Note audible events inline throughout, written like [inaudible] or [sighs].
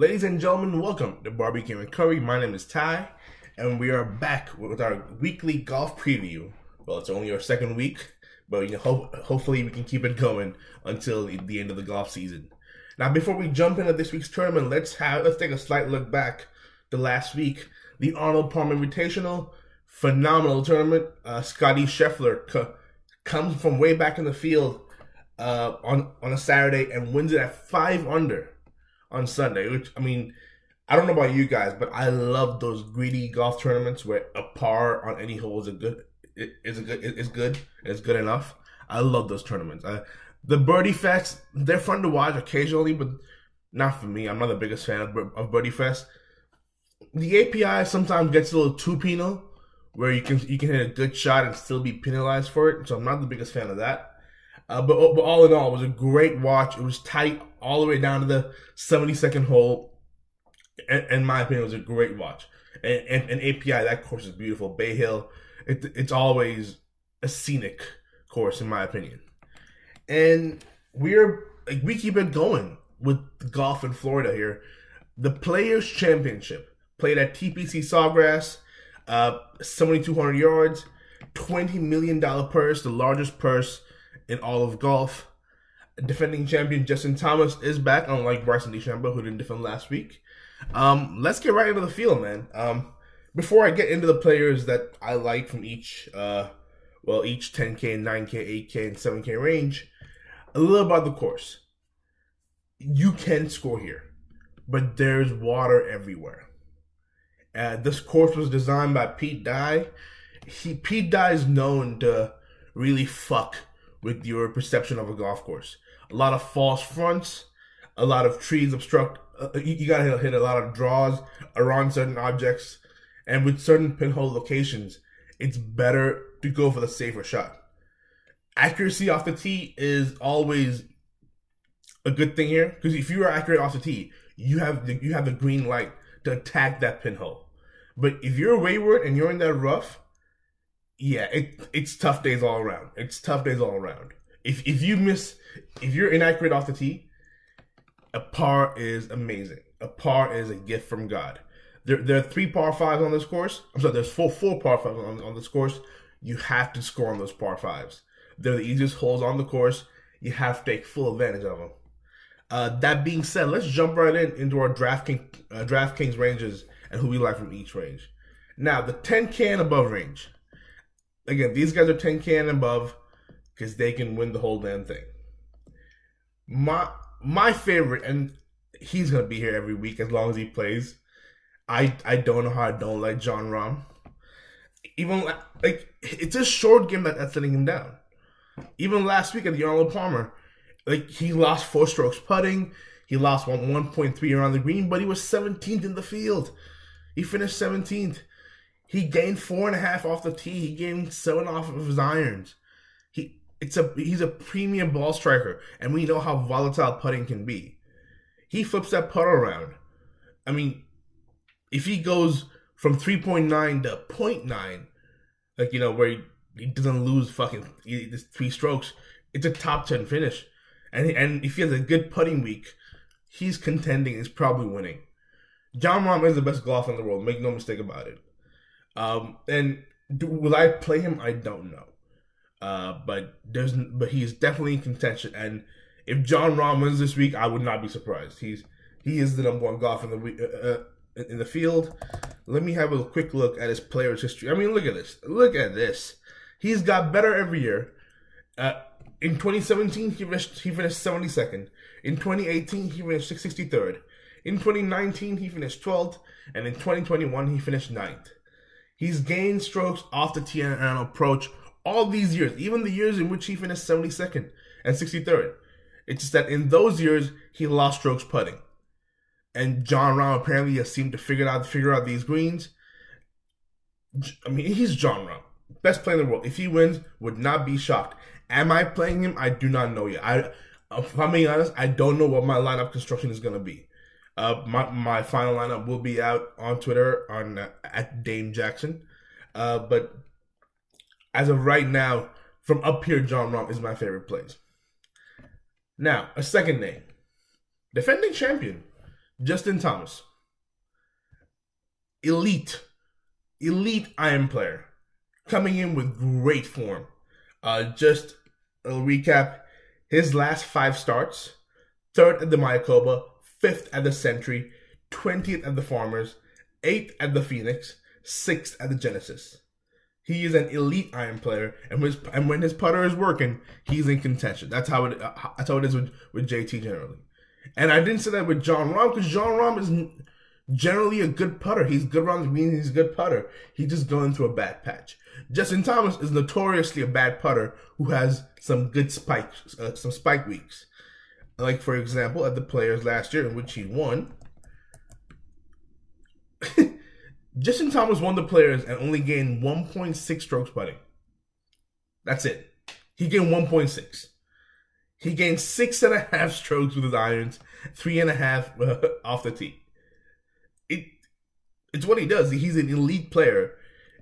Ladies and gentlemen, welcome to Barbecue and Curry. My name is Ty, and we are back with our weekly golf preview. Well, it's only our second week, but you know, ho- hopefully we can keep it going until the end of the golf season. Now, before we jump into this week's tournament, let's have let's take a slight look back to last week, the Arnold Palmer Invitational, phenomenal tournament. Uh, Scotty Scheffler co- comes from way back in the field uh, on on a Saturday and wins it at five under on Sunday. Which I mean, I don't know about you guys, but I love those greedy golf tournaments where a par on any hole is a good is a good is good it's good enough. I love those tournaments. Uh, the birdie fest they're fun to watch occasionally, but not for me. I'm not the biggest fan of, of birdie fest. The API sometimes gets a little too penal, where you can you can hit a good shot and still be penalized for it. So I'm not the biggest fan of that. Uh, but, but all in all, it was a great watch. It was tight all the way down to the 72nd hole. In, in my opinion, was a great watch. And, and, and API, that course is beautiful. Bay Hill, it, it's always a scenic course, in my opinion. And we're like we keep it going with golf in Florida here. The Players Championship played at TPC Sawgrass, uh, 7,200 yards, $20 million purse, the largest purse in all of golf. Defending champion Justin Thomas is back, unlike Bryson DeChambeau, who didn't defend last week. Um, let's get right into the field, man. Um, before I get into the players that I like from each, uh, well, each 10K, 9K, 8K, and 7K range, a little about the course. You can score here, but there's water everywhere. Uh, this course was designed by Pete Dye. He Pete Dye is known to really fuck with your perception of a golf course. A lot of false fronts, a lot of trees obstruct. Uh, you, you, gotta hit, a lot of draws around certain objects, and with certain pinhole locations, it's better to go for the safer shot. Accuracy off the tee is always a good thing here because if you are accurate off the tee, you have the, you have the green light to attack that pinhole. But if you're wayward and you're in that rough, yeah, it it's tough days all around. It's tough days all around. If if you miss, if you're inaccurate off the tee, a par is amazing. A par is a gift from God. There, there are three par fives on this course. I'm sorry, there's four four par fives on, on this course. You have to score on those par fives. They're the easiest holes on the course. You have to take full advantage of them. Uh, that being said, let's jump right in into our DraftKings uh, DraftKings ranges and who we like from each range. Now, the 10K and above range again, these guys are 10k and above because they can win the whole damn thing. My my favorite, and he's gonna be here every week as long as he plays. I I don't know how I don't like Jon Rahm. Even like it's a short game that, that's letting him down. Even last week at the Arnold Palmer, like he lost four strokes putting. He lost one one point three around the green, but he was 17th in the field. He finished 17th. He gained four and a half off the tee. He gained seven off of his irons. It's a he's a premium ball striker, and we know how volatile putting can be. He flips that putt around. I mean, if he goes from 3.9 to 0.9, like you know, where he, he doesn't lose fucking three strokes, it's a top 10 finish. And and if he has a good putting week, he's contending. He's probably winning. Jon Rahm is the best golfer in the world. Make no mistake about it. Um, and do, will I play him? I don't know. Uh, but there's but he's definitely in contention. And if Jon Rahm wins this week, I would not be surprised. He's he is the number one golfer in the uh, uh, in the field. Let me have a quick look at his players' history. I mean, look at this. Look at this. He's got better every year. Uh, in 2017, he finished he finished 72nd. In 2018, he finished 63rd. In 2019, he finished 12th, and in 2021, he finished 9th. He's gained strokes off the tee and approach all these years, even the years in which he finished 72nd and 63rd. It's just that in those years he lost strokes putting. And Jon Rahm apparently has seemed to figure out figure out these greens. I mean, he's Jon Rahm, best player in the world. If he wins, would not be shocked. Am I playing him? I do not know yet. I, if I'm being honest, I don't know what my lineup construction is going to be. Uh, my my final lineup will be out on Twitter on uh, at Dame Jackson. Uh, but as of right now, from up here, Jon Rahm is my favorite place. Now, a second name, defending champion Justin Thomas, elite, elite iron player, coming in with great form. Uh, just a recap: his last five starts, third at the Mayakoba, fifth at the Sentry, twentieth at the Farmers, eighth at the Phoenix, sixth at the Genesis. He is an elite iron player, and when his, and when his putter is working, he's in contention. That's how it. That's how it is with, with JT generally. And I didn't say that with Jon Rahm because Jon Rahm is generally a good putter. He's good around the green. He's a good putter. He's just going through a bad patch. Justin Thomas is notoriously a bad putter who has some good spikes, uh, some spike weeks. Like for example, at the Players last year in which he won. [laughs] Justin Thomas won the Players and only gained 1.6 strokes putting. That's it. He gained 1.6. He gained six and a half strokes with his irons, three and a half uh, [laughs] off the tee. It, it's what he does. He's an elite player,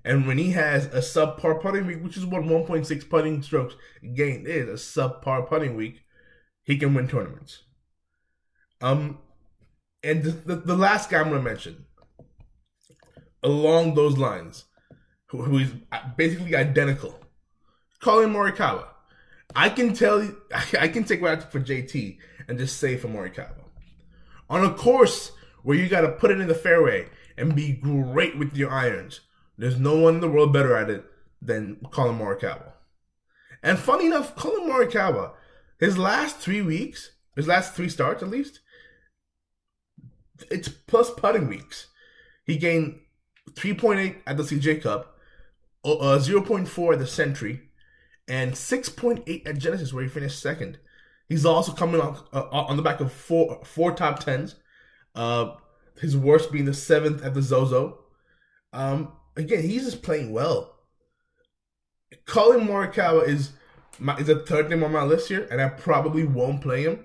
and when he has a subpar putting week, which is what 1.6 putting strokes gained is, a subpar putting week, he can win tournaments. Um, and the, the, the last guy I'm going to mention, along those lines, who, who is basically identical, Collin Morikawa. I can tell you, [laughs] I can take what I for JT and just say for Morikawa. On a course where you got to put it in the fairway and be great with your irons, there's no one in the world better at it than Collin Morikawa. And funny enough, Collin Morikawa, his last three weeks, his last three starts at least, it's plus putting weeks. He gained 3.8 at the CJ Cup, uh, 0.4 at the Sentry, and 6.8 at Genesis, where he finished second. He's also coming on uh, on the back of four four top tens. Uh, his worst being the seventh at the Zozo. Um, again, he's just playing well. Collin Morikawa is my, is a third name on my list here, and I probably won't play him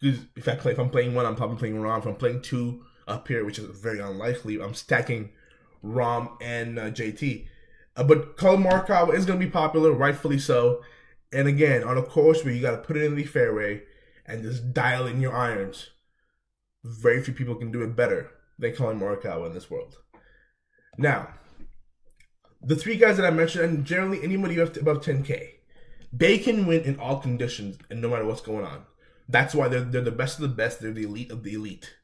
because if I play, if I'm playing one, I'm probably playing Rahm. If I'm playing two up here, which is very unlikely, I'm stacking Rahm and uh, JT. Uh, but Collin Morikawa is going to be popular, rightfully so. And again, on a course where you got to put it in the fairway and just dial in your irons, very few people can do it better than Collin Morikawa in this world. Now, the three guys that I mentioned, and generally anybody above 10K, they can win in all conditions and no matter what's going on. That's why they're, they're the best of the best. They're the elite of the elite.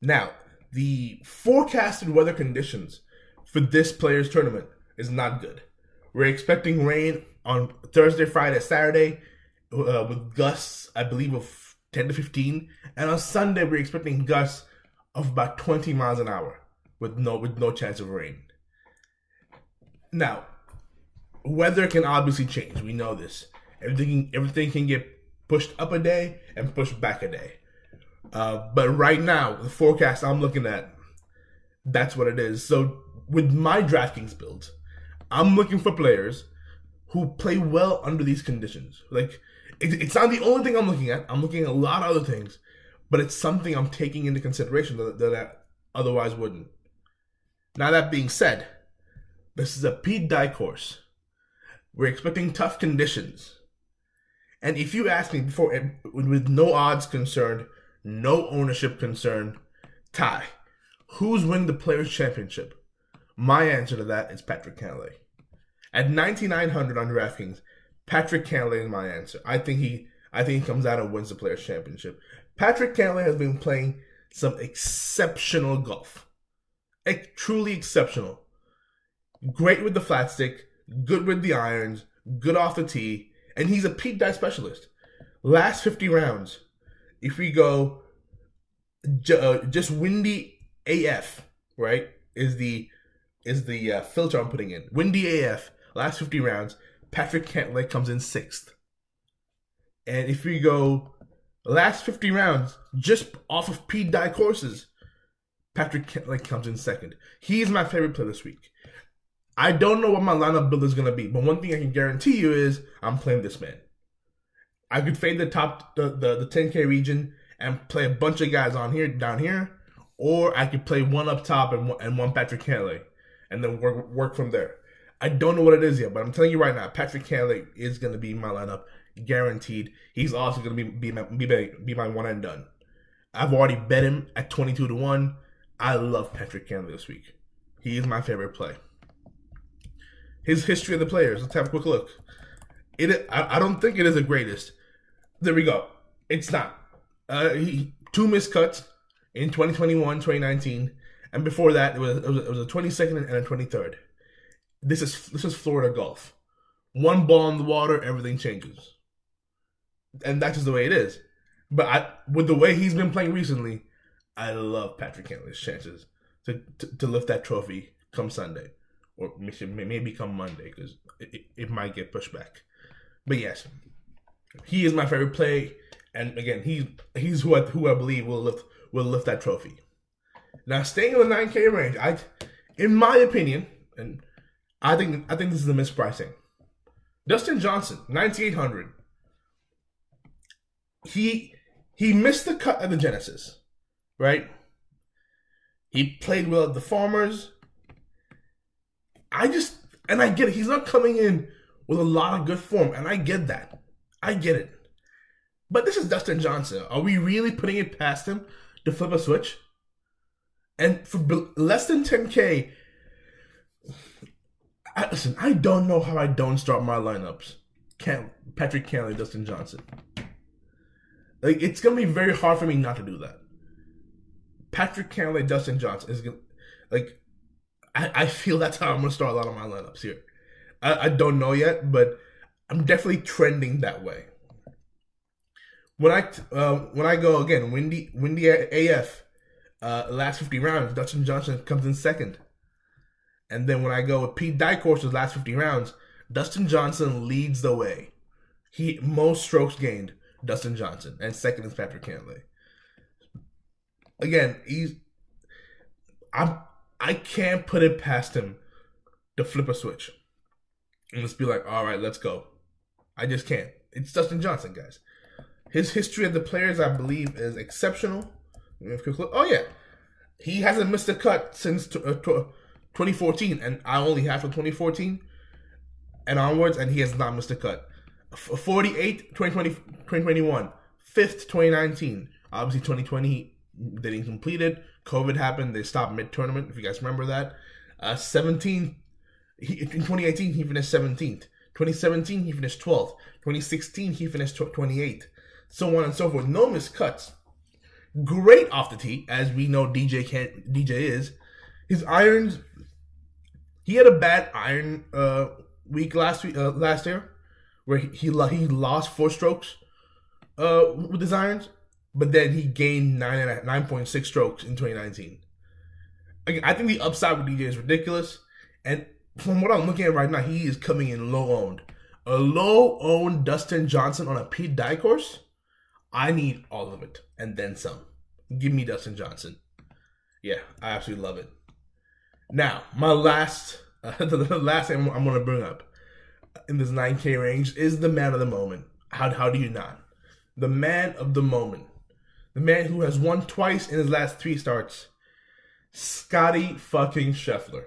Now, the forecasted weather conditions for this players tournament is not good. We're expecting rain on Thursday, Friday, Saturday, uh, with gusts, I believe, of 10 to 15. And on Sunday, we're expecting gusts of about 20 miles an hour with no with no chance of rain. Now, weather can obviously change. We know this. Everything everything can get pushed up a day and pushed back a day. Uh, but right now, the forecast I'm looking at, that's what it is. So with my DraftKings build, I'm looking for players who play well under these conditions. Like, it, it's not the only thing I'm looking at. I'm looking at a lot of other things, but it's something I'm taking into consideration that, that I otherwise wouldn't. Now, that being said, this is a Pete Dye course. We're expecting tough conditions. And if you ask me before, with no odds concerned, no ownership concern. Ty, who's winning the Players' Championship? My answer to that is Patrick Cantlay. At 9900 on DraftKings, Patrick Cantlay is my answer. I think he I think he comes out and wins the Players Championship. Patrick Cantlay has been playing some exceptional golf. truly exceptional. Great with the flat stick, good with the irons, good off the tee, and he's a Pete Dye specialist. Last 50 rounds, if we go uh, just windy AF, right, is the is the uh, filter I'm putting in. Windy AF, last 50 rounds, Patrick Cantlay comes in sixth. And if we go last 50 rounds, just off of Pete Dye courses, Patrick Cantlay comes in second. He's my favorite player this week. I don't know what my lineup build is going to be, but one thing I can guarantee you is I'm playing this man. I could fade the top, the, the, the 10K region and play a bunch of guys on here, down here, or I could play one up top and one, and one Patrick Cantlay and then work work from there. I don't know what it is yet, but I'm telling you right now, Patrick Cantlay is going to be my lineup, guaranteed. He's also going to be be my, be, be my one and done. I've already bet him at 22 to 1. I love Patrick Cantlay this week. He is my favorite play. His history of the players. Let's have a quick look. It I, I don't think it is the greatest. There we go. It's not. Uh, he, two missed cuts in 2021, 2019, and before that it was it was, it a 22nd and a 23rd. This is this is Florida golf. One ball in the water, everything changes, and that's just the way it is. But I, with the way he's been playing recently, I love Patrick Cantlay's chances to, to, to lift that trophy come Sunday, or maybe come Monday because it, it might get pushed back. But yes, he is my favorite play, and again, he's he's who I, who I believe will lift will lift that trophy. Now, staying in the 9K range, I, in my opinion, and I think I think this is a mispricing. Dustin Johnson, 9800. He he missed the cut at the Genesis, right? He played well at the Farmers. I just and I get it. He's not coming in with a lot of good form, and I get that. I get it. But this is Dustin Johnson. Are we really putting it past him to flip a switch? And for less than 10K, I, listen, I don't know how I don't start my lineups. Can't Patrick Cantlay, Dustin Johnson. Like it's gonna be very hard for me not to do that. Patrick Cantlay, Dustin Johnson is gonna like. I, I feel that's how I'm gonna start a lot of my lineups here. I, I don't know yet, but I'm definitely trending that way. When I uh, when I go again, Windy Windy AF, uh, last 50 rounds, Dustin Johnson comes in second. And then when I go with Pete Dye courses last 50 rounds, Dustin Johnson leads the way. He most strokes gained, Dustin Johnson, and second is Patrick Cantlay. Again, he's I'm I can't put it past him to flip a switch and just be like, all right, let's go. I just can't. It's Dustin Johnson, guys. His history of the players, I believe, is exceptional. Oh yeah, he hasn't missed a cut since 2014, and I only have from 2014 and onwards, and he has not missed a cut. 48, 2020, 2021, fifth 2019. Obviously, 2020 didn't completed. COVID happened. They stopped mid tournament. If you guys remember that. Uh, 17 he, in 2018 he finished 17th. 2017 he finished 12th. 2016 he finished 28th. So on and so forth. No missed cuts. Great off the tee, as we know DJ can DJ is. His irons. He had a bad iron uh, week last week uh, last year, where he he, he lost four strokes uh, with his irons, but then he gained nine and nine point six strokes in 2019. Again, I think the upside with DJ is ridiculous, and from what I'm looking at right now, he is coming in low owned. A low owned Dustin Johnson on a Pete Dye course. I need all of it and then some. Give me Dustin Johnson. Yeah, I absolutely love it. Now, my last, uh, [laughs] the last thing I'm going to bring up in this 9K range is the man of the moment. How, how do you not? The man of the moment. The man who has won twice in his last three starts. Scotty fucking Scheffler.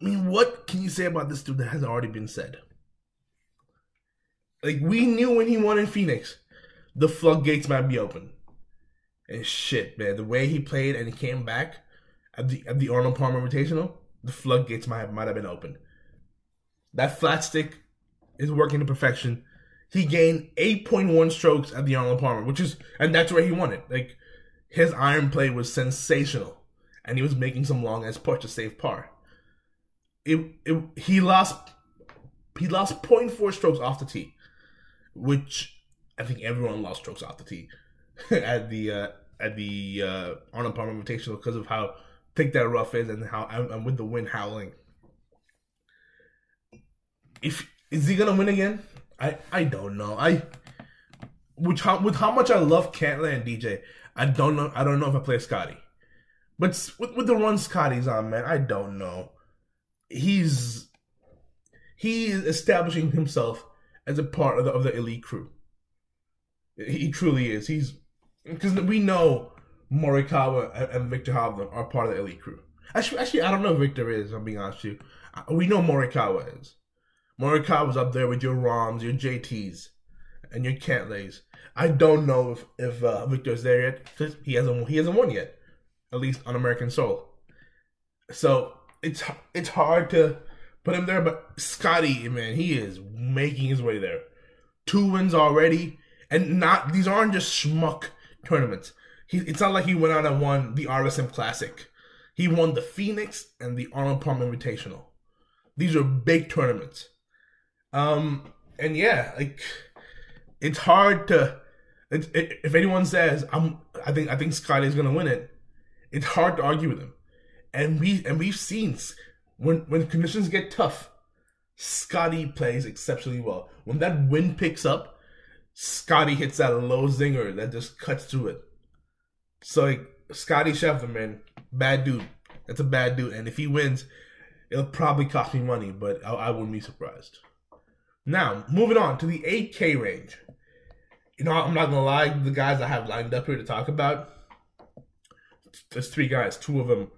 I mean, what can you say about this dude that has already been said? Like, we knew when he won in Phoenix, the floodgates might be open. And shit, man, the way he played and he came back at the at the Arnold Palmer Invitational, the floodgates might have, might have been open. That flat stick is working to perfection. He gained 8.1 strokes at the Arnold Palmer, which is, and that's where he won it. Like, his iron play was sensational, and he was making some long ass putts to save par it, it he lost he lost 0.4 strokes off the tee, which I think everyone lost strokes off the tee [laughs] at the uh, at the uh, Arnold Palmer Invitational because of how thick that rough is and how and with the wind howling. If is he gonna win again? I I don't know. I which how with how much I love Cantlay and DJ, I don't know. I don't know if I play Scotty, but with, with the run Scotty's on, man, I don't know he's he is establishing himself as a part of the, of the elite crew. He truly is. He's because we know Morikawa and Viktor Hovland are part of the elite crew. Actually, actually, I don't know Viktor is. I'm being honest with you. We know Morikawa is. Morikawa's up there with your Rahms, your JTs, and your Cantlays. I don't know if if uh, Viktor's there yet. He hasn't he hasn't won yet, at least on American Soul. So it's it's hard to put him there. But Scotty, man, he is making his way there. Two wins already, and not these aren't just schmuck tournaments. He, it's not like he went out and won the RSM Classic. He won the Phoenix and the Arnold Palmer Invitational. These are big tournaments. Um, and yeah, like it's hard to. It, it, if anyone says I'm, I think I think Scotty is gonna win it. It's hard to argue with him, and we and we've seen when when conditions get tough, Scotty plays exceptionally well. When that wind picks up, Scotty hits that low zinger that just cuts through it. So like Scotty Scheffler, man, bad dude. That's a bad dude, and if he wins, it'll probably cost me money, but I, I wouldn't be surprised. Now, moving on to the 8K range. You know, I'm not gonna lie, the guys I have lined up here to talk about, there's three guys. Two of them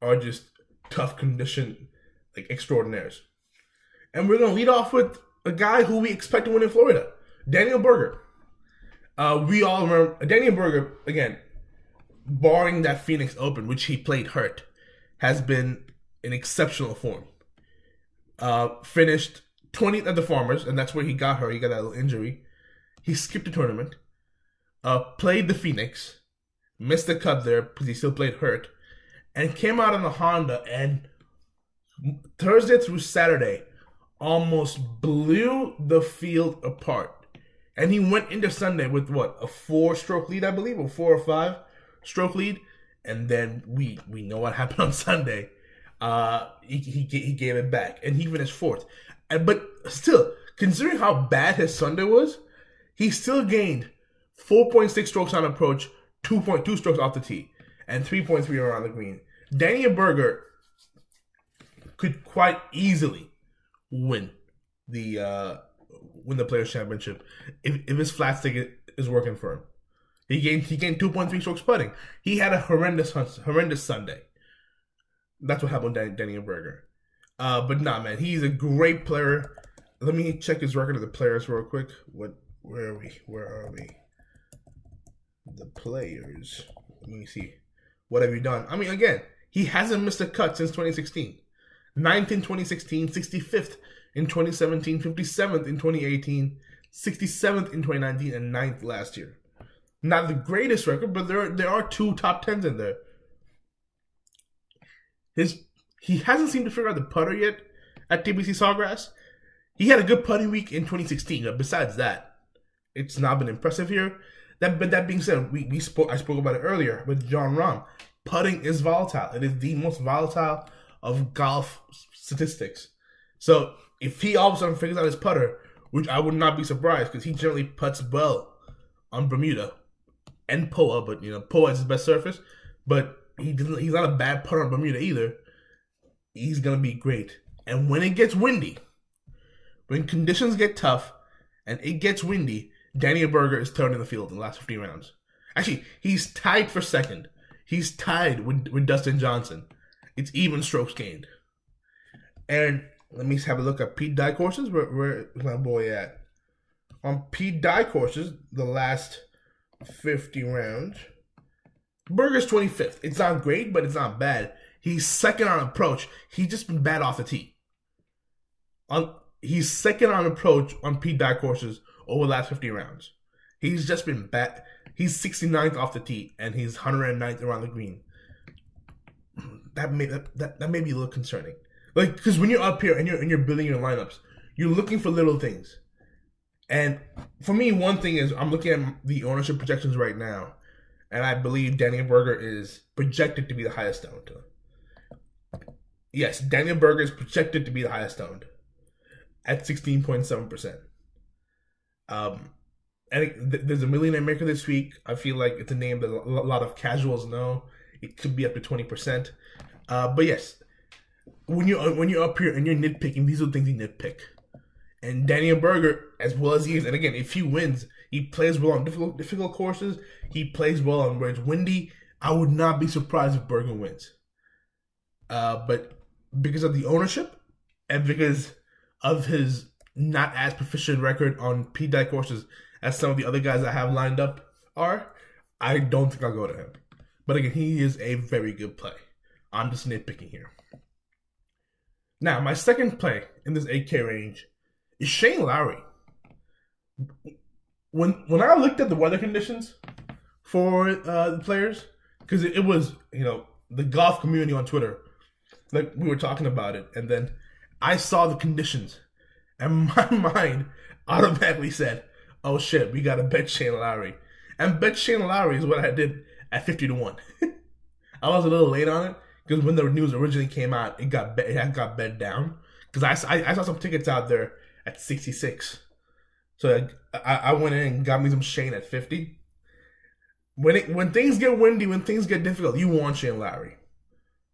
are just tough condition, like extraordinaires. And we're gonna lead off with a guy who we expect to win in Florida, Daniel Berger. Uh, we all remember Daniel Berger again, barring that Phoenix Open, which he played hurt, has been in exceptional form. Uh, finished 20th at the Farmers, and that's where he got hurt. He got that little injury. He skipped the tournament. Uh, played the Phoenix, missed the cut there because he still played hurt, and came out on the Honda and Thursday through Saturday almost blew the field apart. And he went into Sunday with what a four-stroke lead, I believe, or four or five stroke lead. And then we we know what [laughs] happened on Sunday. Uh, he, he he gave it back, and he finished fourth. And but still, considering how bad his Sunday was, he still gained 4.6 strokes on approach, 2.2 strokes off the tee, and 3.3 around the green. Daniel Berger could quite easily win the uh, win the Players Championship if, if his flat stick is working for him. He gained he gained 2.3 strokes putting. He had a horrendous horrendous Sunday. That's what happened with Daniel Berger. Uh, but nah, man, he's a great player. Let me check his record of the players real quick. What? Where are we? Where are we? The players. Let me see. What have you done? I mean, again, he hasn't missed a cut since 2016. 9th in 2016, 65th in 2017, 57th in 2018, 67th in 2019, and 9th last year. Not the greatest record, but there are, there are two top tens in there. His he hasn't seemed to figure out the putter yet at TPC Sawgrass. He had a good putting week in 2016, but besides that, it's not been impressive here. That, but that being said, we, we spoke I spoke about it earlier with Jon Rahm. Putting is volatile. It is the most volatile of golf statistics. So if he all of a sudden figures out his putter, which I would not be surprised because he generally puts well on Bermuda and Poa, but you know Poa is his best surface, but he doesn't. He's not a bad putter on Bermuda either. He's gonna be great. And when it gets windy, when conditions get tough and it gets windy, Daniel Berger is third in the field in the last 15 rounds. Actually, he's tied for second. He's tied with, with Dustin Johnson. It's even strokes gained. And let me have a look at Pete Dye courses. Where, where is my boy at? On Pete Dye courses, the last 50 rounds, Berger's 25th. It's not great, but it's not bad. He's second on approach. He's just been bad off the tee. On he's second on approach on Pete Dye courses over the last 50 rounds. He's just been bad. He's 69th off the tee and he's 109th around the green. That may that, that, that may be a little concerning. Like because when you're up here and you're and you're building your lineups, you're looking for little things. And for me, one thing is I'm looking at the ownership projections right now, and I believe Daniel Berger is projected to be the highest owned. Yes, Daniel Berger is projected to be the highest owned at 16.7%. Um, and th- there's a millionaire maker this week. I feel like it's a name that a lot of casuals know. It could be up to 20%. Uh, but yes, when you're when you're up here and you're nitpicking, these are the things you nitpick. And Daniel Berger, as well as he is, and again, if he wins, he plays well on difficult difficult courses. He plays well on where it's windy. I would not be surprised if Berger wins. Uh, but because of the ownership and because of his not as proficient record on Pete Dye courses as some of the other guys I have lined up are, I don't think I'll go to him. But again, he is a very good play. I'm just nitpicking here. Now, my second play in this 8K range is Shane Lowry. When when I looked at the weather conditions for uh, the players, because it, it was you know the golf community on Twitter, like we were talking about it, and then I saw the conditions, and [laughs] my mind automatically said, "Oh shit, we got to bet Shane Lowry." And bet Shane Lowry is what I did at fifty to one. [laughs] I was a little late on it because when the news originally came out, it got bet, it got bet down. Because I, I, I saw some tickets out there at sixty six, so I, I went in and got me some Shane at fifty. When it when things get windy, when things get difficult, you want Shane Lowry.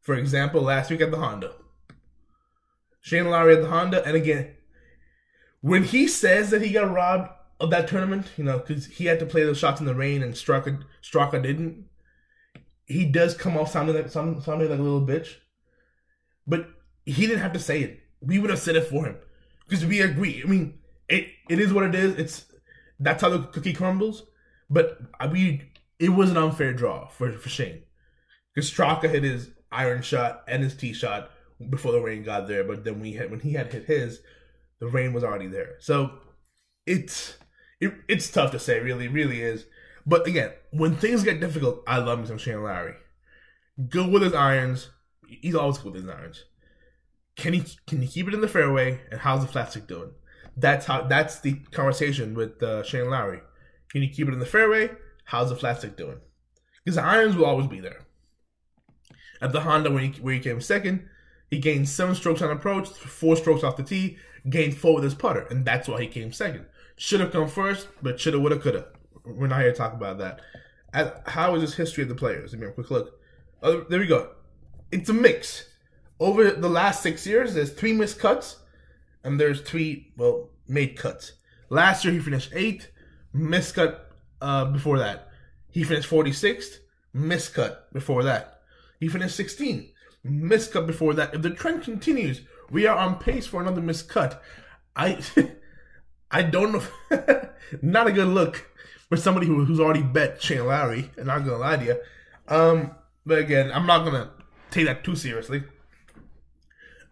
For example, last week at the Honda, Shane Lowry at the Honda, and again, when he says that he got robbed of that tournament, you know, because he had to play those shots in the rain and Straka Straka didn't. He does come off sounding like sounding like a little bitch, but he didn't have to say it. We would have said it for him because we agree. I mean, it it is what it is. It's that's how the cookie crumbles. But I mean, it was an unfair draw for for Shane because Straka hit his iron shot and his tee shot before the rain got there. But then we had when he had hit his, the rain was already there. So it's it, it's tough to say, really, really is. But again, when things get difficult, I love me some Shane Lowry. Good with his irons. He's always good with his irons. Can he can he keep it in the fairway? And how's the flat stick doing? That's how. That's the conversation with uh, Shane Lowry. Can you keep it in the fairway? How's the flat stick doing? Because the irons will always be there. At the Honda, when he, where he came second, he gained seven strokes on approach, four strokes off the tee, gained four with his putter, and that's why he came second. Should have come first, but shoulda, woulda, coulda. We're not here to talk about that. As, how is this history of the players? Let me a quick look. Oh, there we go. It's a mix. Over the last six years, there's three missed cuts, and there's three well made cuts. Last year he finished eighth, missed cut uh, before that. He finished 46th, missed cut before that. He finished 16th, missed cut before that. If the trend continues, we are on pace for another missed cut. I [laughs] I don't know. [laughs] not a good look for somebody who, who's already bet Shane Lowry. And I'm not gonna lie to you. Um, but again, I'm not gonna take that too seriously.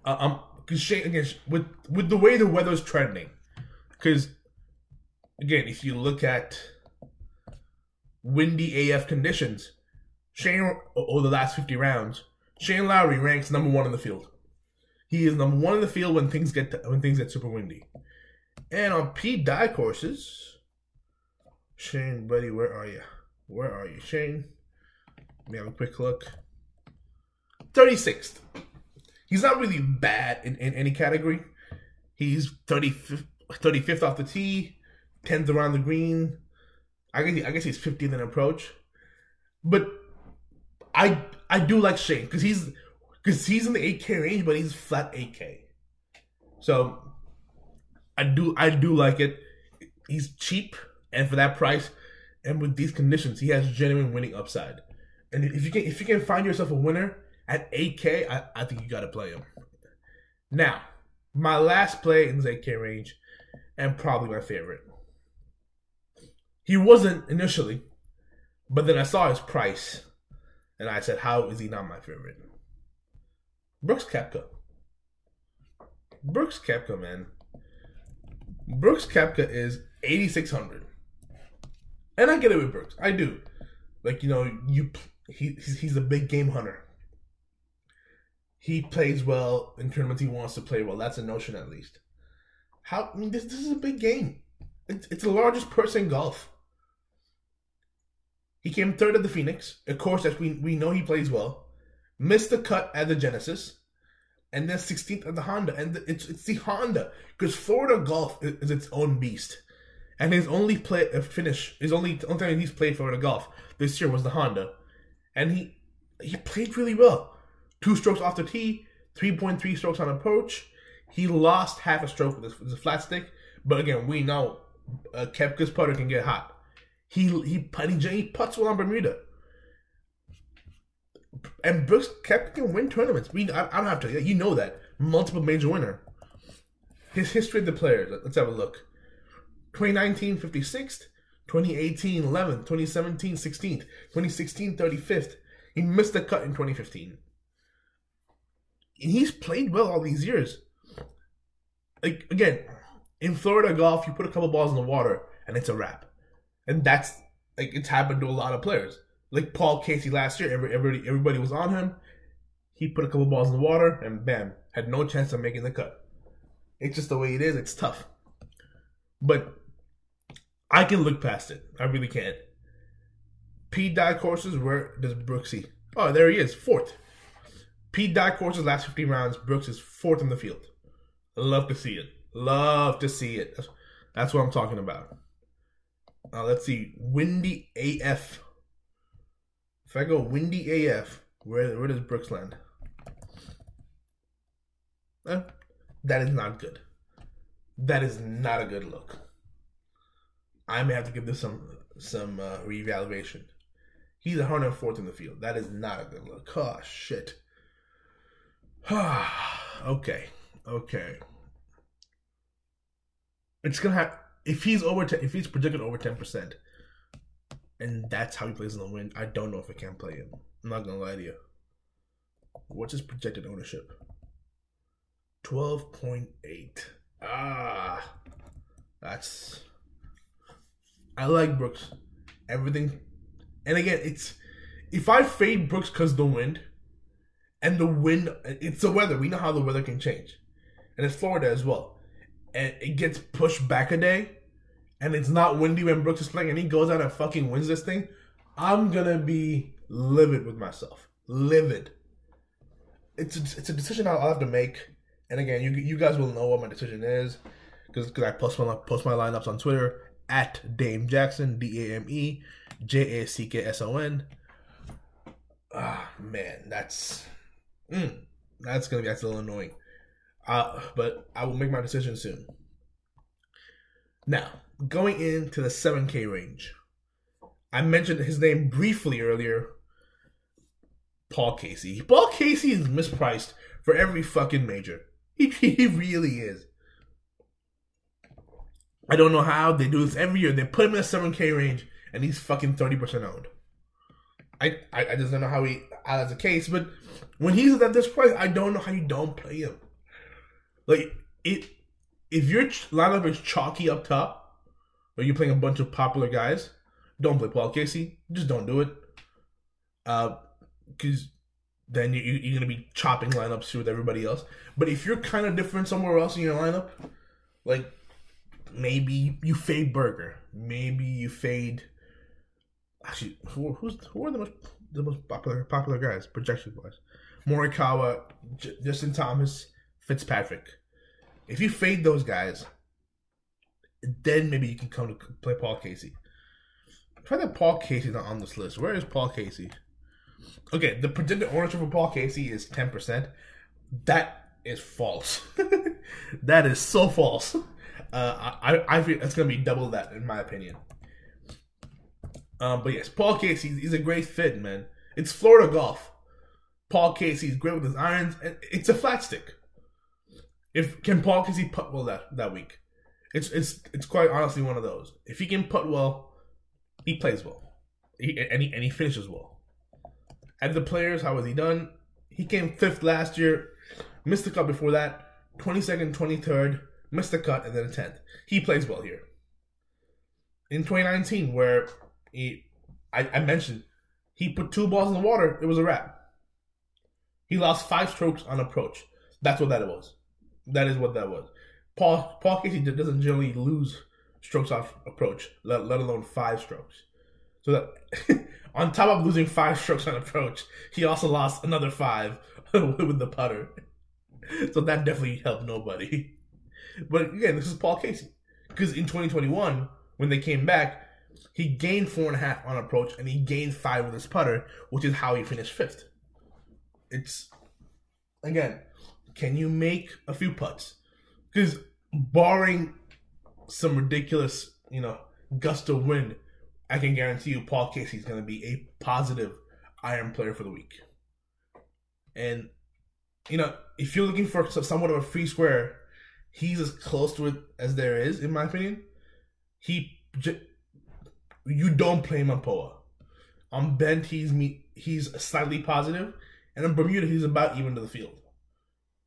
Uh, um, because Shane again with with the way the weather's trending, because again, if you look at windy AF conditions, Shane over the last 50 rounds, Shane Lowry ranks number one in the field. He is number one in the field when things get when things get super windy. And on Pete Dye courses, Shane, buddy, where are you? Where are you, Shane? Let me have a quick look. 36th. He's not really bad in, in any category. He's 35th, 35th off the tee, 10th around the green. I guess, I guess he's 50th in approach. But I I do like Shane because he's because he's in the 8K range, but he's flat 8K. So I do I do like it. He's cheap, and for that price, and with these conditions, he has genuine winning upside. And if you can if you can find yourself a winner at 8K, I, I think you got to play him. Now, my last play in the 8K range, and probably my favorite. He wasn't initially, but then I saw his price, and I said, "How is he not my favorite?" Brooks Koepka. Brooks Koepka, man. Brooks Koepka is 8600. And I get it with Brooks. I do. Like, you know, you he he's a big game hunter. He plays well in tournaments he wants to play well. That's a notion at least. How I mean, this this is a big game. It's, it's the largest purse in golf. He came third at the Phoenix, a course that we, we know he plays well. Missed the cut at the Genesis and then 16th at the Honda. And it's it's the Honda because Florida Golf is, is, its own beast. And his only play uh, finish, his only only time he's played Florida Golf this year was the Honda, and he he played really well. Two strokes off the tee, 3.3 strokes on approach. He lost half a stroke with his, flat stick, but again, we know uh, Koepka's putter can get hot. He he he, he puts well on Bermuda and Brooks Koepka can win tournaments. We I, I don't have to. You know that multiple major winner. His history of the players. Let's have a look. 2019, 56th. 2018, 11th. 2017, 16th. 2016, 35th. He missed the cut in 2015. And he's played well all these years. Like, again, in Florida golf, you put a couple balls in the water and it's a wrap. And that's, like, it's happened to a lot of players. Like Paul Casey last year, everybody, everybody was on him. He put a couple balls in the water and bam, had no chance of making the cut. It's just the way it is. It's tough. But I can look past it. I really can. Pete Dye courses, where does Brooks see? Oh, there he is, fourth. Pete Dye courses, last 15 rounds, Brooks is fourth in the field. Love to see it. Love to see it. That's, what I'm talking about. Let's see. Windy AF. If I go Windy AF, where where does Brooks land? Eh, that is not good. That is not a good look. I may have to give this some some uh, reevaluation. He's 104th in the field. That is not a good look. Oh shit. [sighs] okay, okay. It's gonna have if he's over 10, if he's predicted over 10 percent, and that's how he plays in the wind. I don't know if I can play him. I'm not gonna lie to you. What's his projected ownership? 12.8. Ah, that's. I like Brooks. Everything, and again, it's if I fade Brooks because the wind, and the wind, it's the weather. We know how the weather can change, and it's Florida as well, and it gets pushed back a day, and it's not windy when Brooks is playing, and he goes out and fucking wins this thing. I'm gonna be livid with myself, livid. It's a, it's a decision I'll have to make and again, you you guys will know what my decision is because because I post my post my lineups on Twitter at Dame Jackson D A M E J A C K S O N. Ah man, that's mm, that's gonna be that's a little annoying. Uh, but I will make my decision soon. Now, going into the 7K range, I mentioned his name briefly earlier. Paul Casey. Paul Casey is mispriced for every fucking major. [laughs] He, he really is. I don't know how they do this every year. They put him in a 7K range and he's fucking 30% owned. I, I, I just don't know how he how that's the case, but when he's at this price, I don't know how you don't play him. Like it if your lineup is chalky up top, or you're playing a bunch of popular guys, don't play Paul Casey. Just don't do it. Uh, because then you, you're to be chopping lineups with everybody else. But if you're kind of different somewhere else in your lineup, like maybe you fade Berger, maybe you fade. Actually, who, who's who are the most the most popular popular guys projection wise? Morikawa, J- Justin Thomas, Fitzpatrick. If you fade those guys, then maybe you can come to play Paul Casey. Try that Paul Casey's not on this list. Where is Paul Casey? Okay, the predicted ownership for Paul Casey is ten percent. That is false. [laughs] that is so false. Uh, I I feel it's gonna be double that in my opinion. Um, but yes, Paul Casey, he's a great fit, man. It's Florida golf. Paul Casey's great with his irons, it's a flat stick. If can Paul Casey putt well that that week? It's it's it's quite honestly one of those. If he can putt well, he plays well, he, and he and he finishes well. At the players, how has he done? He came fifth last year, missed the cut before that, 22nd, 23rd, missed the cut, and then a 10th. He plays well here. In 2019, where he, I, I mentioned, he put two balls in the water, it was a wrap. He lost five strokes on approach. That's what that was. That is what that was. Paul Paul Casey doesn't generally lose strokes off approach, let, let alone five strokes. So that [laughs] on top of losing five strokes on approach, he also lost another five [laughs] with the putter. So that definitely helped nobody. But again, this is Paul Casey. Because in 2021, when they came back, he gained four and a half on approach and he gained five with his putter, which is how he finished fifth. It's again, can you make a few putts? Because barring some ridiculous, you know, gust of wind, I can guarantee you Paul Casey's going to be a positive iron player for the week. And, you know, if you're looking for somewhat of a free square, he's as close to it as there is, in my opinion. he you don't play him on Poa. On bent, he's me he's slightly positive, and on Bermuda, he's about even to the field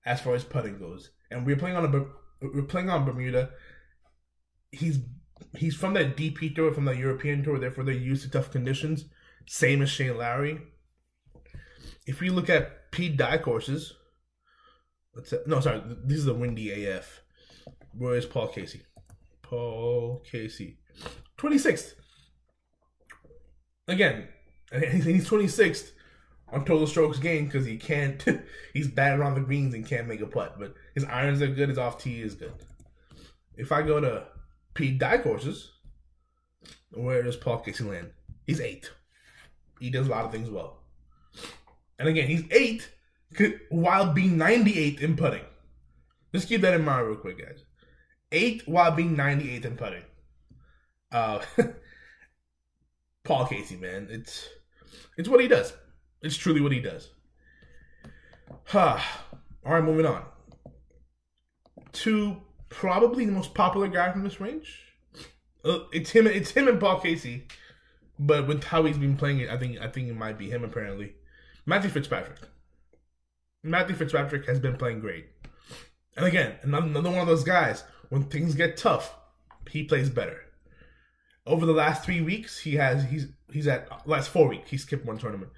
as far as putting goes. And we're playing on a we're playing on Bermuda. He's he's from that DP tour, from the European tour, therefore they're used to tough conditions. Same as Shane Lowry. If we look at Pete Dye courses, let's say, no, sorry, this is the windy AF. Where is Paul Casey? Paul Casey, twenty sixth. Again, [laughs] he's twenty sixth on total strokes gained because he can't. [laughs] he's bad around the greens and can't make a putt, but his irons are good. His off tee is good. If I go to Pete Dye courses, where does Paul Casey land? He's eight. He does a lot of things well. And again, he's eight while being 98th in putting. Just keep that in mind real quick, guys. Eight while being 98th in putting. Uh, [laughs] Paul Casey, man, it's it's what he does. It's truly what he does. All right, moving on to probably the most popular guy from this range. Uh, it's him. It's him and Paul Casey, but with how he's been playing it, I think I think it might be him. Apparently, Matthew Fitzpatrick. Matthew Fitzpatrick has been playing great, and again, another, another one of those guys. When things get tough, he plays better. Over the last three weeks, he has he's he's at last four weeks. He skipped one tournament.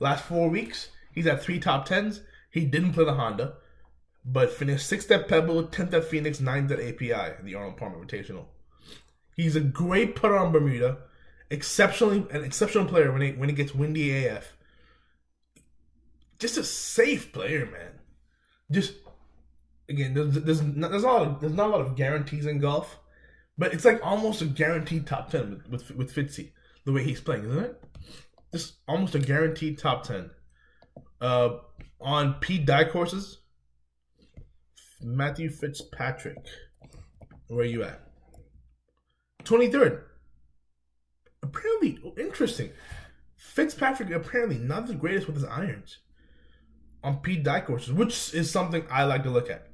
Last four weeks, he's at three top tens. He didn't play the Honda, but finished sixth at Pebble, tenth at Phoenix, ninth at API in the Arnold Palmer Invitational. He's a great putter on Bermuda, exceptionally an exceptional player when it when he gets windy AF. Just a safe player, man. Just again, there's there's not, there's not a lot of, there's not a lot of guarantees in golf, but it's like almost a guaranteed top ten with with, with Fitzy the way he's playing, isn't it? Just almost a guaranteed top ten. Uh, on Pete Dye courses, Matthew Fitzpatrick, where are you at? Twenty third. Apparently, interesting. Fitzpatrick apparently not the greatest with his irons on Pete Dye courses, which is something I like to look at.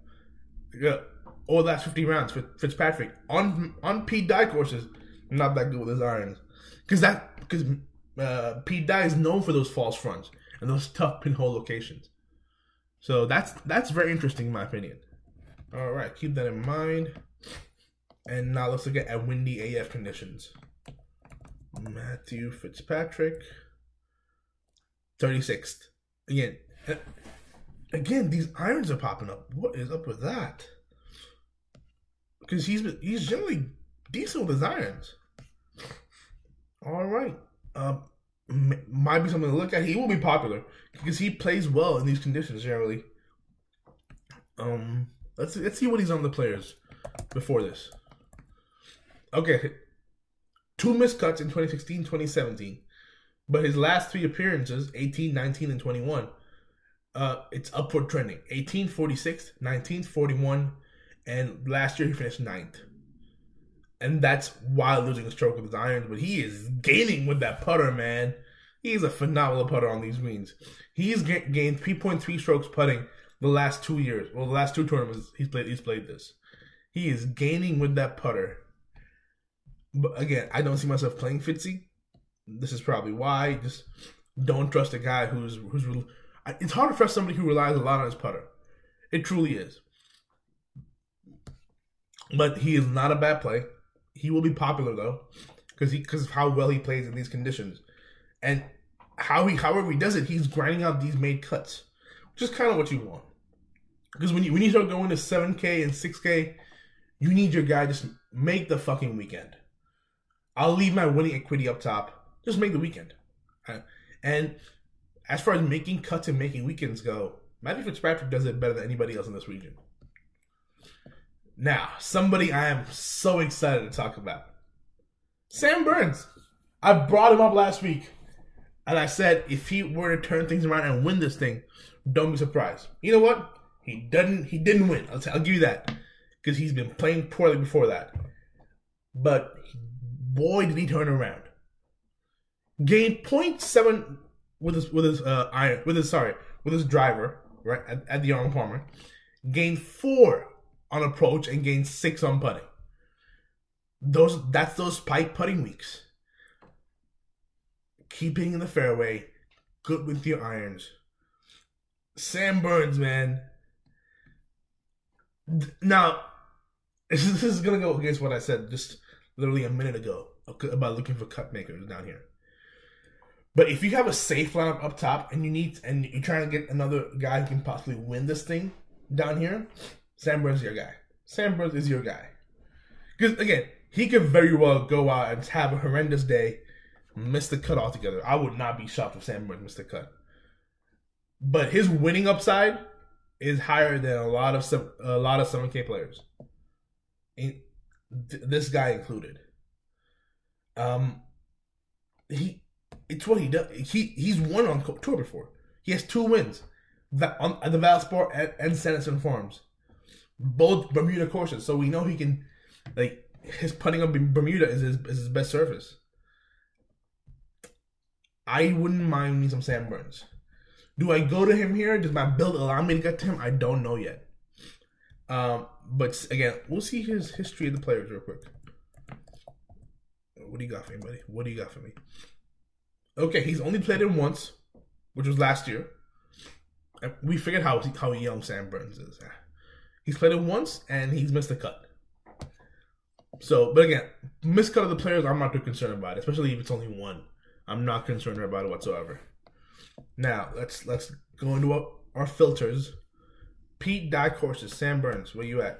Yeah, all last fifty rounds for Fitzpatrick on on Pete Dye courses, not that good with his irons, because that because uh, Pete Dye is known for those false fronts and those [laughs] tough pinhole locations. So that's that's very interesting in my opinion. All right, keep that in mind. And now let's look at, at windy AF conditions. Matthew Fitzpatrick, 36th. Again, again, these irons are popping up. What is up with that? Because he's he's generally decent with his irons. All right. Um, might be something to look at. He will be popular because he plays well in these conditions generally. Um, let's let's see what he's on the players before this. Okay, two missed cuts in 2016, 2017, but his last three appearances, 18, 19, and 21, uh, it's upward trending. 18, 46, 19, 41, and last year he finished ninth and that's while losing a stroke with his irons. But he is gaining with that putter, man. He's a phenomenal putter on these greens. He's gained 3.3 strokes putting the last two years. Well, the last two tournaments he's played. He's played this. He is gaining with that putter. But again, I don't see myself playing Fitzy. This is probably why. Just don't trust a guy who's who's. It's hard to trust somebody who relies a lot on his putter. It truly is. But he is not a bad play. He will be popular though, because he because of how well he plays in these conditions, and how he however he does it, he's grinding out these made cuts, which is kind of what you want. Because when you when you start going to seven k and six k, you need your guy just make the fucking weekend. I'll leave my winning equity up top. Just make the weekend. And as far as making cuts and making weekends go, Matthew Fitzpatrick does it better than anybody else in this region. Now, somebody I am so excited to talk about. Sam Burns. I brought him up last week. And I said if he were to turn things around and win this thing, don't be surprised. You know what? He didn't he didn't win. I'll, t- I'll give you that. Because he's been playing poorly before that. But boy did he turn around. Gained 0.7 with his with his uh iron with his sorry, with his driver, right, at, at the Arnold Palmer. Gained four on approach and gained six on putting. those that's those spike putting weeks. Keep hitting in the fairway. Good with your irons. Sam Burns, man. Now, [laughs] this is, this is gonna go against what I said just literally a minute ago about looking for cut makers down here. But if you have a safe lineup up top and you need and you're trying to get another guy who can possibly win this thing down here, Sam Burns is your guy. Sam Burns is your guy. Because again, he could very well go out and have a horrendous day, miss the cut altogether. I would not be shocked if Sam Burns missed the cut. But his winning upside is higher than a lot of a lot of 7K players. In, th- this guy included. Um, he it's what he does. He he's won on tour before. He has two wins, that on the Valspar and, and Sanderson Farms, both Bermuda courses. So we know he can, like his putting on Bermuda is his, is his best surface. I wouldn't mind me some Sam Burns. Do I go to him here? Does my build allow me to get to him? I don't know yet. Um, but again, we'll see his history of the players real quick. What do you got for me, buddy? What do you got for me? Okay, he's only played it once, which was last year. We figured how how young Sam Burns is. He's played it once and he's missed a cut. So, but again, miscut of the players, I'm not too concerned about, it, especially if it's only one. I'm not concerned about it whatsoever. Now let's let's go into our, our filters. Pete Dye courses, Sam Burns, where you at?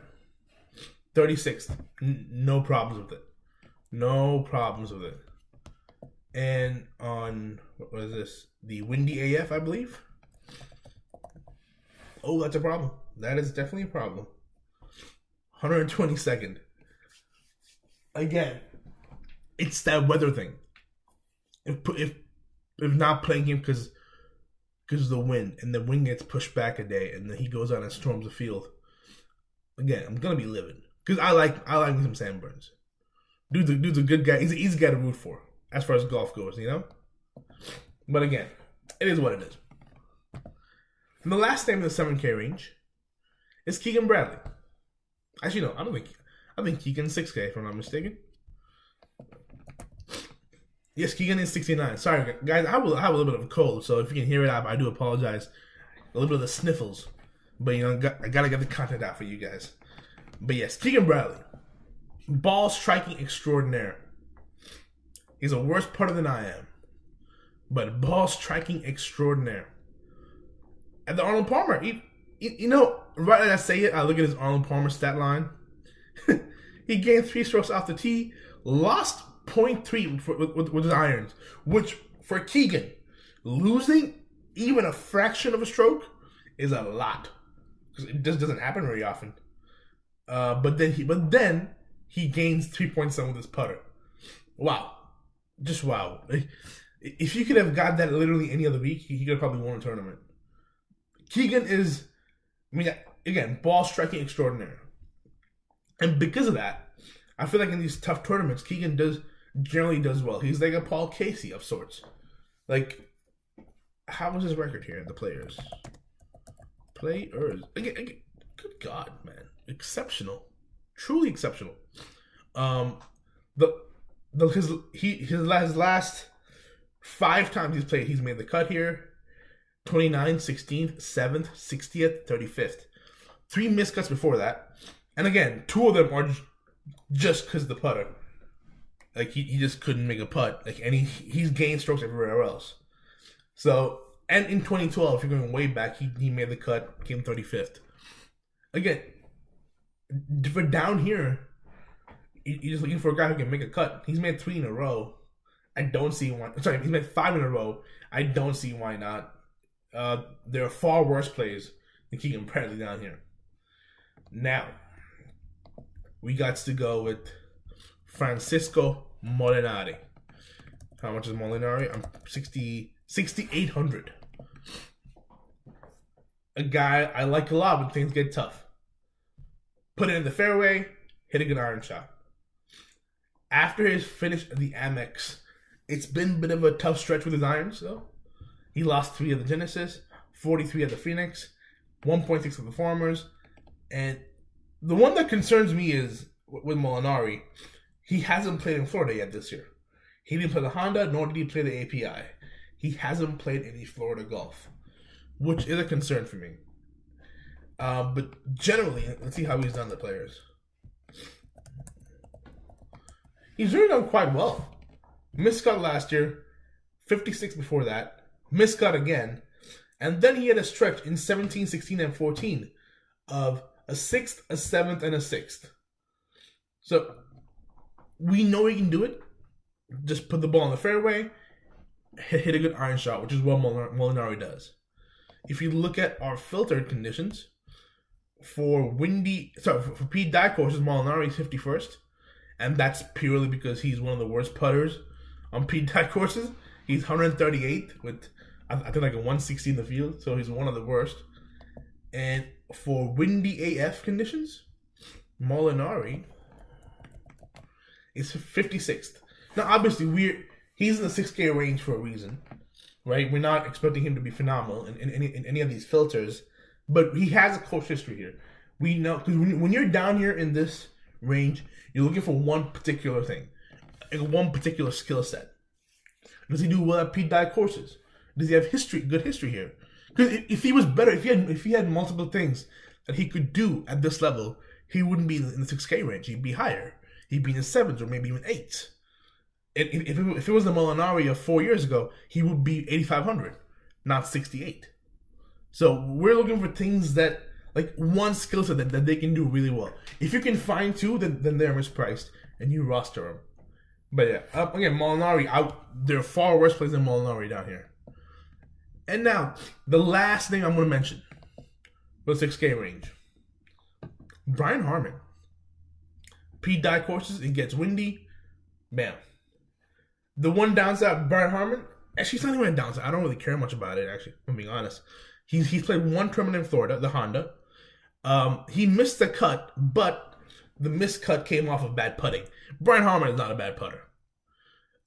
36th. N- no problems with it. No problems with it and on what was this? The Windy AF, I believe. Oh, that's a problem. That is definitely a problem. 122nd. Again, it's that weather thing. If if if not playing him because because the wind and the wind gets pushed back a day and then he goes out and storms the field. Again, I'm gonna be living because I like I like some Sam Burns. Dude's a, dude's a good guy. He's an easy guy to root for as far as golf goes, you know? But again, it is what it is. And the last name in the 7K range is Keegan Bradley. Actually, no, I don't think. I think Keegan's 6K, if I'm not mistaken. Yes, Keegan is 69. Sorry, guys, I will I have a little bit of a cold, so if you can hear it, I, I do apologize. A little bit of the sniffles. But, you know, I gotta get the content out for you guys. But yes, Keegan Bradley. Ball striking extraordinaire. He's a worse putter than I am, but ball striking extraordinaire. And the Arnold Palmer, he, he, you know, right as I say it, I look at his Arnold Palmer stat line. [laughs] he gained three strokes off the tee, lost 0.3 with, with, with his irons, which for Keegan, losing even a fraction of a stroke is a lot. It just doesn't happen very often. Uh, but then he, but then he gains 3.7 with his putter. Wow just wow. If you could have got that literally any other week, he could have probably won a tournament. Keegan is, I mean, again, ball striking extraordinary. And because of that, I feel like in these tough tournaments, Keegan does generally does well. He's like a Paul Casey of sorts. Like, how was his record here? The players, players. Again, again, good God, man, exceptional, truly exceptional. Um, the the his he his last, his last five times he's played, he's made the cut here. 29th, 16th, 7th, 60th, 35th. Three miscuts before that. And again, two of them are just because the putter. Like he, he just couldn't make a putt. Like and he he's gained strokes everywhere else. So and in 2012, if you're going way back, he, he made the cut, came 35th. Again, for down here, you're just looking for a guy who can make a cut. He's made three in a row. I don't see why. Sorry, he's made five in a row. I don't see why not. Uh, there are far worse plays than Keegan Bradley down here. Now, we got to go with Francesco Molinari. How much is Molinari? I'm 60, 6,800. A guy I like a lot when things get tough. Put it in the fairway, hit a good iron shot after his finish at the Amex, it's been a bit of a tough stretch with his irons, though. He lost three of the Genesis, 43 of the Phoenix, 1.6 of the Farmers, and the one that concerns me is with Molinari. he hasn't played in Florida yet this year. He didn't play the Honda, nor did he play the API. He hasn't played any Florida golf, which is a concern for me. Uh, but generally, let's see how he's done the players. He's really done quite well. Miscut last year, 56 before that, miscut again, and then he had a stretch in 17, 16, and 14 of a sixth, a seventh, and a sixth. So we know he can do it. Just put the ball in the fairway, hit, a good iron shot, which is what Molinari does. If you look at our filtered conditions for windy, sorry, for, Pete Dye courses, Molinari is 51st, and that's purely because he's one of the worst putters on Pete Dye courses. He's 138 with I, think like a 160 in the field, so he's one of the worst. And for windy AF conditions, Molinari is 56th. Now, obviously, we're he's in the 6K range for a reason, right? We're not expecting him to be phenomenal in, in, in, in any of these filters, but he has a close history here. We know because when, when you're down here in this range, you're looking for one particular thing, one particular skill set. Does he do well at Pete Dye courses? Does he have history, good history here? Because if he was better, if he had if he had multiple things that he could do at this level, he wouldn't be in the six K range. He'd be higher. He'd be in the sevens or maybe even eights. If, if, it, if it was the Molinari of four years ago, he would be eighty five hundred, not sixty eight. So we're looking for things that like one skill set that, that they can do really well. If you can find two, then then they're mispriced and you roster them. But yeah, uh, again, Molinari out. There are far worse plays than Molinari down here. And now, the last thing I'm going to mention for the 6K range Brian Harman. Pete Dye courses, it gets windy. Bam. The one downside, Brian Harman, actually, it's not even a downside. I don't really care much about it, actually, I'm being honest. He's, he's played one tournament in Florida, the Honda. Um, he missed the cut, but the missed cut came off of bad putting. Brian Harman is not a bad putter.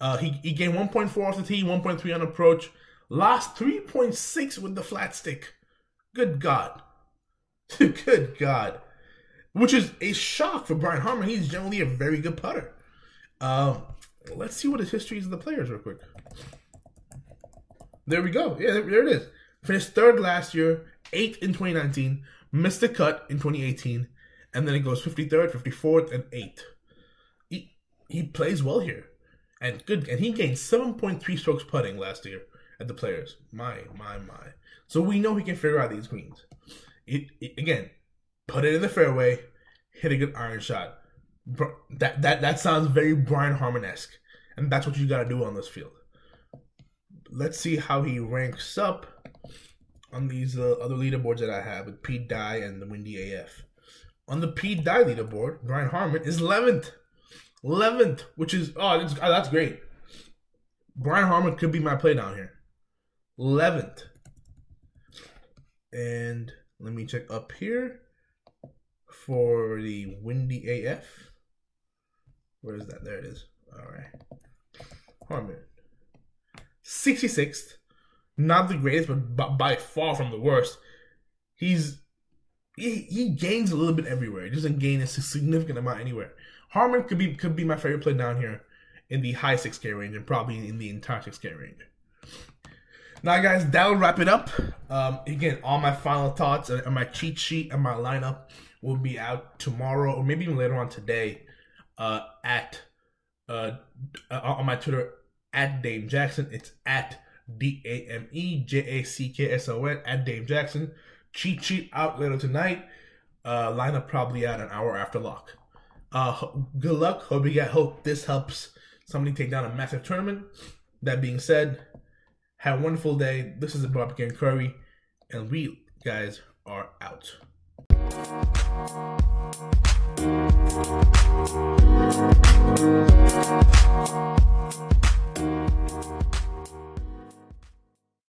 Uh, he, he gained 1.4 off the tee, 1.3 on approach. Lost 3.6 with the flat stick. Good God. [laughs] good God. Which is a shock for Brian Harman. He's generally a very good putter. Um, let's see what his history is of the players real quick. There we go. Yeah, there, there it is. Finished third last year, eighth in 2019, missed the cut in 2018, and then it goes 53rd, 54th, and 8th. He, he plays well here. And good and he gained 7.3 strokes putting last year at the players. My, my, my. So we know he can figure out these greens. It, it, again, put it in the fairway, hit a good iron shot. That that that sounds very Brian Harman esque, and that's what you got to do on this field. Let's see how he ranks up on these uh, other leaderboards that I have with Pete Dye and the Windy AF. On the Pete Dye leaderboard, Brian Harman is 11th. 11th, which is, oh, that's, oh, that's great. Brian Harman could be my play down here. 11th. And let me check up here for the Windy AF. Where is that? There it is. All right. Harman. 66th. Not the greatest, but by far from the worst. He's he, he gains a little bit everywhere. He doesn't gain a significant amount anywhere. Harman could be could be my favorite play down here in the high 6K range and probably in the entire 6K range. Now, guys, that will wrap it up. Um, again, all my final thoughts and my cheat sheet and my lineup will be out tomorrow or maybe even later on today uh, at uh, uh on my Twitter at Dame Jackson. It's at D A M E J A C K S O N at Dame Jackson. Cheat sheet out later tonight. Uh, lineup probably out an hour after lock. Uh, good luck. Hope you get. Hope this helps somebody take down a massive tournament. That being said, have a wonderful day. This is Bob and Curry, and we guys are out.